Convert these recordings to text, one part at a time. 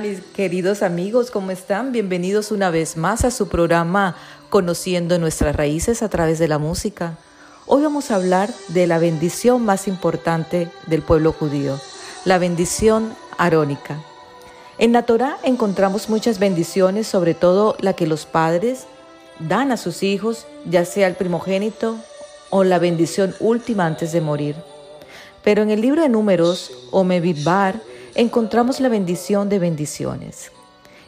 Mis queridos amigos, ¿cómo están? Bienvenidos una vez más a su programa Conociendo nuestras raíces a través de la música. Hoy vamos a hablar de la bendición más importante del pueblo judío, la bendición arónica. En la Torah encontramos muchas bendiciones, sobre todo la que los padres dan a sus hijos, ya sea el primogénito o la bendición última antes de morir. Pero en el libro de Números, o Mebidbar, encontramos la bendición de bendiciones.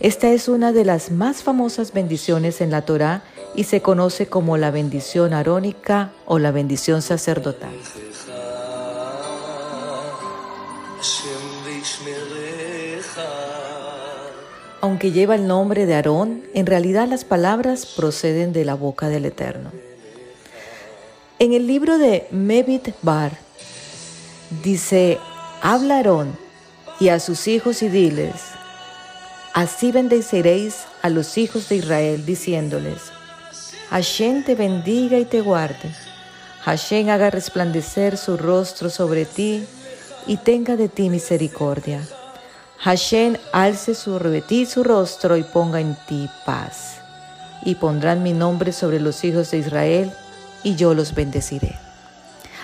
Esta es una de las más famosas bendiciones en la Torá y se conoce como la bendición arónica o la bendición sacerdotal. Aunque lleva el nombre de Aarón, en realidad las palabras proceden de la boca del Eterno. En el libro de Mebit Bar dice, habla Aarón y a sus hijos y diles, así bendeciréis a los hijos de Israel, diciéndoles, Hashem te bendiga y te guarde, Hashem haga resplandecer su rostro sobre ti y tenga de ti misericordia. Hashem alce su y su rostro y ponga en ti paz. Y pondrán mi nombre sobre los hijos de Israel y yo los bendeciré.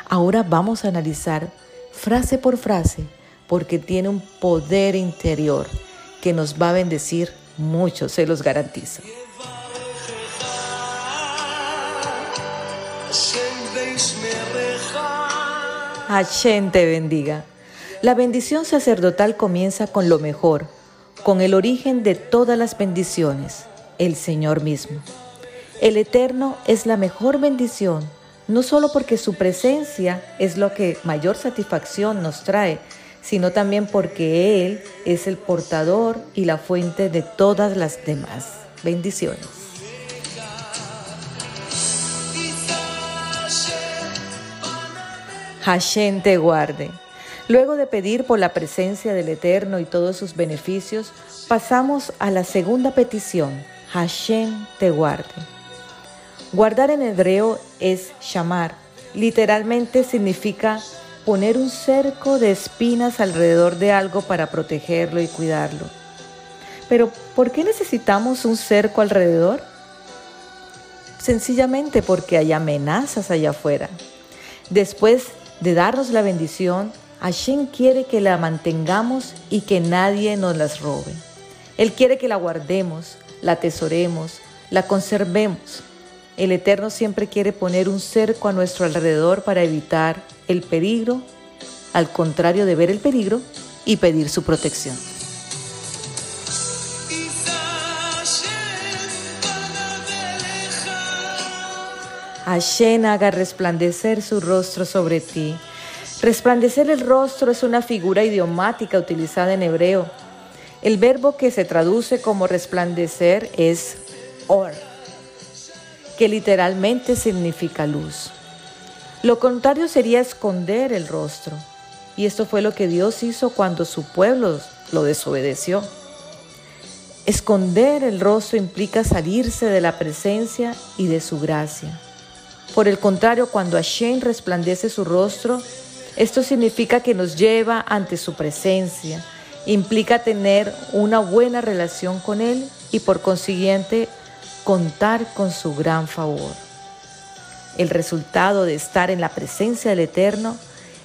Ahora vamos a analizar frase por frase porque tiene un poder interior que nos va a bendecir mucho, se los garantizo. Hashem te bendiga. La bendición sacerdotal comienza con lo mejor, con el origen de todas las bendiciones, el Señor mismo. El Eterno es la mejor bendición, no solo porque su presencia es lo que mayor satisfacción nos trae, sino también porque Él es el portador y la fuente de todas las demás bendiciones. Hashem te guarde. Luego de pedir por la presencia del Eterno y todos sus beneficios, pasamos a la segunda petición, Hashem te guarde. Guardar en hebreo es llamar, literalmente significa poner un cerco de espinas alrededor de algo para protegerlo y cuidarlo. Pero, ¿por qué necesitamos un cerco alrededor? Sencillamente porque hay amenazas allá afuera. Después de darnos la bendición, Hashem quiere que la mantengamos y que nadie nos las robe. Él quiere que la guardemos, la atesoremos, la conservemos. El Eterno siempre quiere poner un cerco a nuestro alrededor para evitar el peligro, al contrario de ver el peligro y pedir su protección. Hashem haga resplandecer su rostro sobre ti. Resplandecer el rostro es una figura idiomática utilizada en hebreo. El verbo que se traduce como resplandecer es or, que literalmente significa luz. Lo contrario sería esconder el rostro. Y esto fue lo que Dios hizo cuando su pueblo lo desobedeció. Esconder el rostro implica salirse de la presencia y de su gracia. Por el contrario, cuando Hashem resplandece su rostro, esto significa que nos lleva ante su presencia, implica tener una buena relación con Él y por consiguiente contar con su gran favor. El resultado de estar en la presencia del Eterno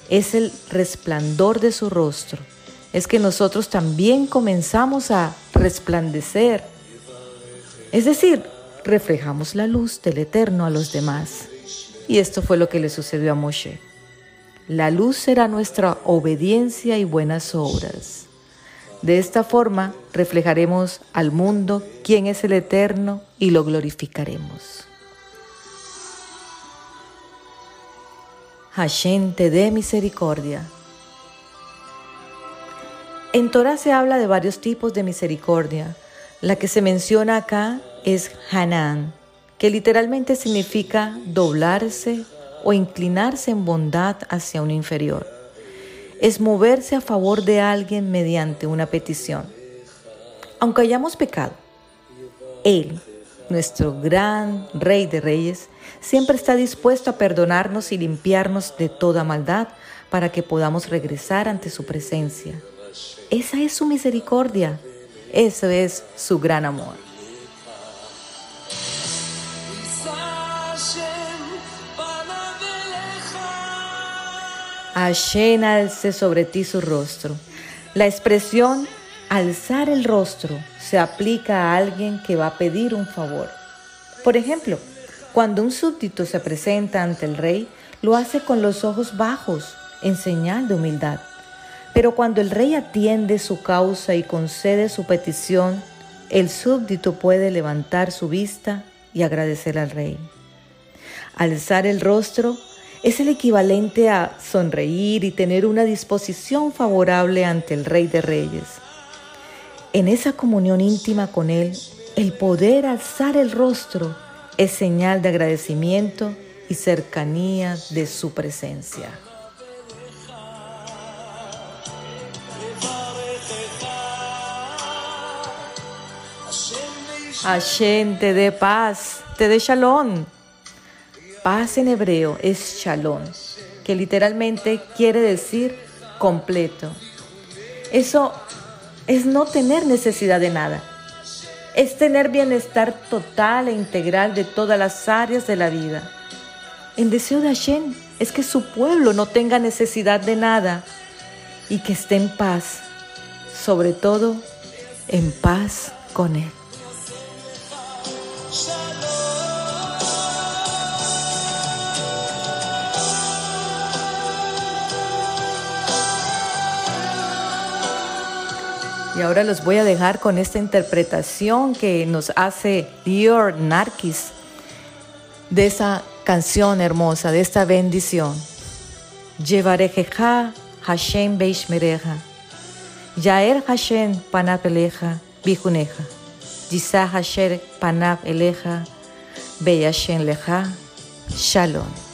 es el resplandor de su rostro. Es que nosotros también comenzamos a resplandecer. Es decir, reflejamos la luz del Eterno a los demás. Y esto fue lo que le sucedió a Moshe. La luz será nuestra obediencia y buenas obras. De esta forma reflejaremos al mundo quién es el Eterno y lo glorificaremos. Hashem te dé misericordia. En Torah se habla de varios tipos de misericordia. La que se menciona acá es Hanan, que literalmente significa doblarse o inclinarse en bondad hacia un inferior. Es moverse a favor de alguien mediante una petición. Aunque hayamos pecado, Él, nuestro gran Rey de Reyes, siempre está dispuesto a perdonarnos y limpiarnos de toda maldad para que podamos regresar ante su presencia. Esa es su misericordia. Eso es su gran amor. Hashem sobre ti su rostro. La expresión alzar el rostro se aplica a alguien que va a pedir un favor. Por ejemplo, cuando un súbdito se presenta ante el rey, lo hace con los ojos bajos, en señal de humildad. Pero cuando el rey atiende su causa y concede su petición, el súbdito puede levantar su vista y agradecer al rey. Alzar el rostro es el equivalente a sonreír y tener una disposición favorable ante el Rey de Reyes. En esa comunión íntima con Él, el poder alzar el rostro es señal de agradecimiento y cercanía de su presencia. Te paz, te dé shalom Paz en hebreo es shalom, que literalmente quiere decir completo. Eso es no tener necesidad de nada. Es tener bienestar total e integral de todas las áreas de la vida. El deseo de Hashem es que su pueblo no tenga necesidad de nada y que esté en paz, sobre todo en paz con Él. Y ahora los voy a dejar con esta interpretación que nos hace Dior Narkis de esa canción hermosa, de esta bendición. Llevarejeja Hashem Beishmereja. Yaer Hashem Panab Eleja Bijuneja. Yisa Hashem Panab Eleja Leja. Shalom.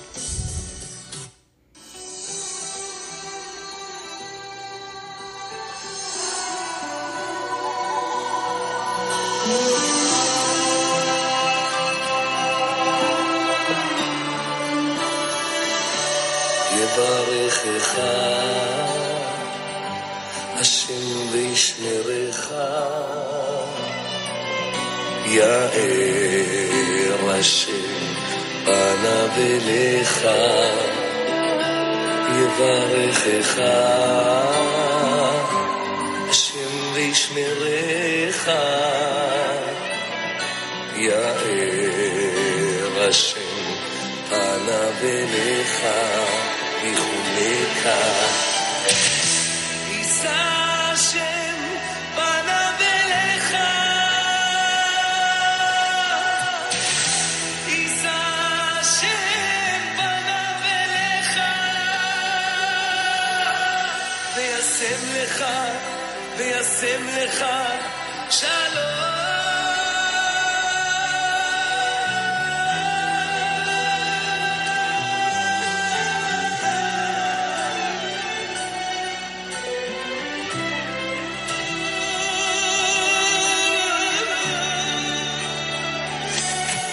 וישמרך יאר השם פניו אליך יברכך. השם וישמרך יאר השם פניו אליך ויחונך. יישא השם פניו אליך. יישא השם פניו אליך. וישם לך, וישם לך שלום.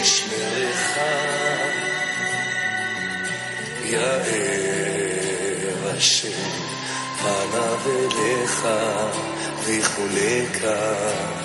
השם וישמרך, יאר השם פניו אליך ויחולקה.